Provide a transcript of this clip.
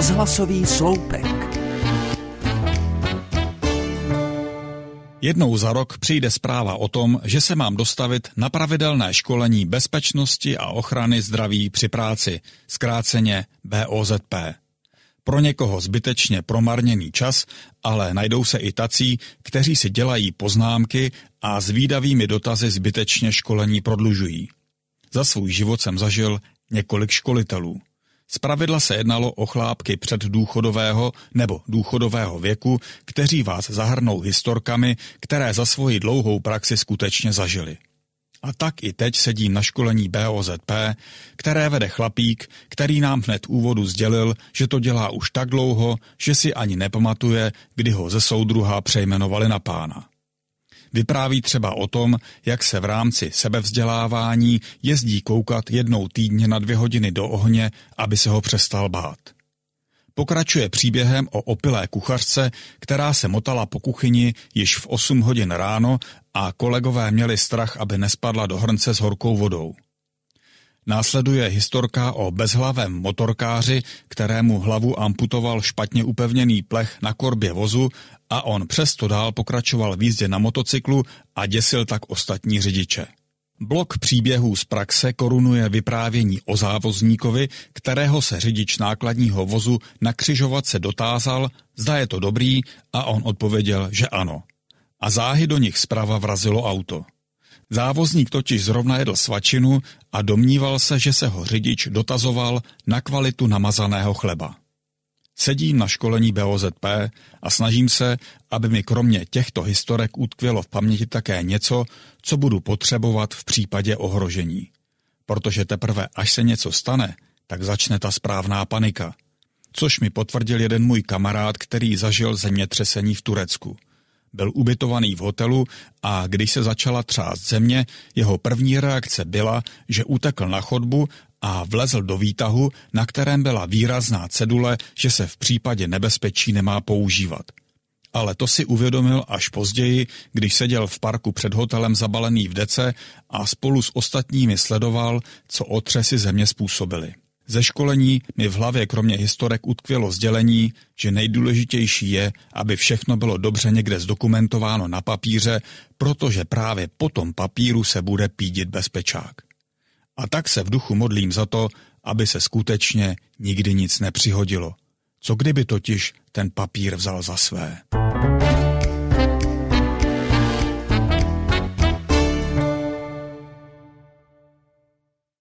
Rozhlasový sloupek. Jednou za rok přijde zpráva o tom, že se mám dostavit na pravidelné školení bezpečnosti a ochrany zdraví při práci, zkráceně BOZP. Pro někoho zbytečně promarněný čas, ale najdou se i tací, kteří si dělají poznámky a s výdavými dotazy zbytečně školení prodlužují. Za svůj život jsem zažil několik školitelů. Zpravidla se jednalo o chlápky před důchodového nebo důchodového věku, kteří vás zahrnou historkami, které za svoji dlouhou praxi skutečně zažili. A tak i teď sedím na školení BOZP, které vede chlapík, který nám hned úvodu sdělil, že to dělá už tak dlouho, že si ani nepamatuje, kdy ho ze soudruha přejmenovali na pána. Vypráví třeba o tom, jak se v rámci sebevzdělávání jezdí koukat jednou týdně na dvě hodiny do ohně, aby se ho přestal bát. Pokračuje příběhem o opilé kuchařce, která se motala po kuchyni již v 8 hodin ráno a kolegové měli strach, aby nespadla do hrnce s horkou vodou. Následuje historka o bezhlavém motorkáři, kterému hlavu amputoval špatně upevněný plech na korbě vozu a on přesto dál pokračoval v jízdě na motocyklu a děsil tak ostatní řidiče. Blok příběhů z praxe korunuje vyprávění o závozníkovi, kterého se řidič nákladního vozu na křižovatce dotázal, zda je to dobrý a on odpověděl, že ano. A záhy do nich zprava vrazilo auto. Závozník totiž zrovna jedl svačinu a domníval se, že se ho řidič dotazoval na kvalitu namazaného chleba. Sedím na školení BOZP a snažím se, aby mi kromě těchto historek utkvělo v paměti také něco, co budu potřebovat v případě ohrožení. Protože teprve až se něco stane, tak začne ta správná panika. Což mi potvrdil jeden můj kamarád, který zažil zemětřesení v Turecku. Byl ubytovaný v hotelu a když se začala třást země, jeho první reakce byla, že utekl na chodbu a vlezl do výtahu, na kterém byla výrazná cedule, že se v případě nebezpečí nemá používat. Ale to si uvědomil až později, když seděl v parku před hotelem zabalený v dece a spolu s ostatními sledoval, co otřesy země způsobily. Ze školení mi v hlavě kromě historek utkvělo sdělení, že nejdůležitější je, aby všechno bylo dobře někde zdokumentováno na papíře, protože právě po tom papíru se bude pídit bezpečák. A tak se v duchu modlím za to, aby se skutečně nikdy nic nepřihodilo. Co kdyby totiž ten papír vzal za své?